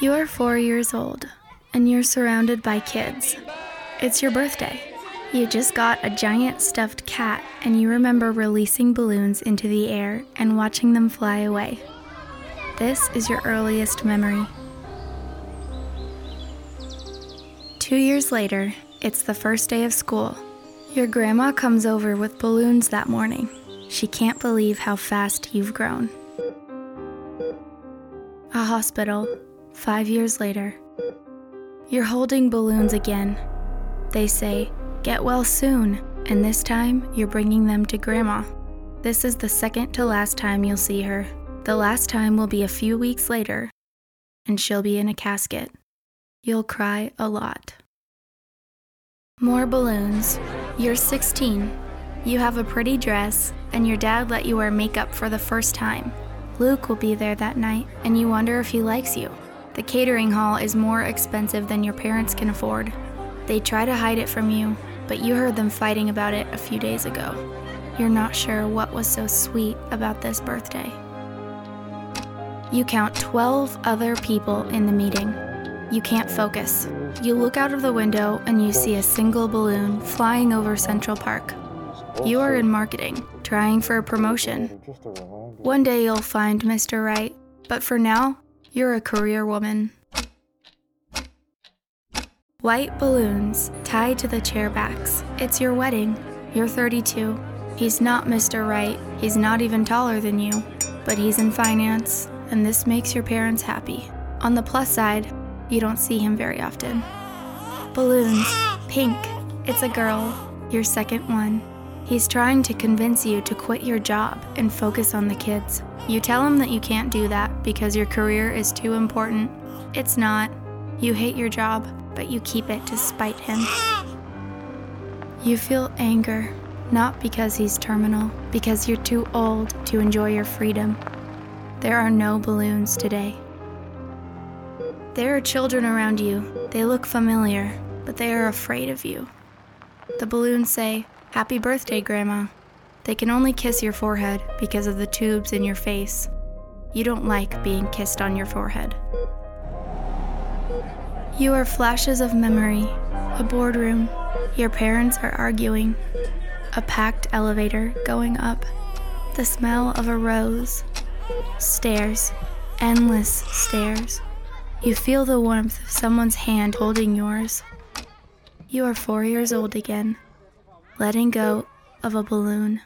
You are four years old, and you're surrounded by kids. It's your birthday. You just got a giant stuffed cat, and you remember releasing balloons into the air and watching them fly away. This is your earliest memory. Two years later, it's the first day of school. Your grandma comes over with balloons that morning. She can't believe how fast you've grown. A hospital, five years later. You're holding balloons again. They say, Get well soon, and this time you're bringing them to Grandma. This is the second to last time you'll see her. The last time will be a few weeks later, and she'll be in a casket. You'll cry a lot. More balloons. You're 16. You have a pretty dress, and your dad let you wear makeup for the first time. Luke will be there that night, and you wonder if he likes you. The catering hall is more expensive than your parents can afford. They try to hide it from you, but you heard them fighting about it a few days ago. You're not sure what was so sweet about this birthday. You count 12 other people in the meeting. You can't focus. You look out of the window and you see a single balloon flying over Central Park. You are in marketing, trying for a promotion. One day you'll find Mr. Right, but for now, you're a career woman. White balloons tied to the chair backs. It's your wedding. You're 32. He's not Mr. Right. He's not even taller than you. But he's in finance, and this makes your parents happy. On the plus side, you don't see him very often. Balloons. Pink. It's a girl. Your second one. He's trying to convince you to quit your job and focus on the kids. You tell him that you can't do that because your career is too important. It's not. You hate your job, but you keep it to spite him. You feel anger, not because he's terminal, because you're too old to enjoy your freedom. There are no balloons today. There are children around you. They look familiar, but they are afraid of you. The balloons say, Happy birthday, Grandma. They can only kiss your forehead because of the tubes in your face. You don't like being kissed on your forehead. You are flashes of memory, a boardroom, your parents are arguing, a packed elevator going up, the smell of a rose, stairs, endless stairs. You feel the warmth of someone's hand holding yours. You are four years old again, letting go of a balloon.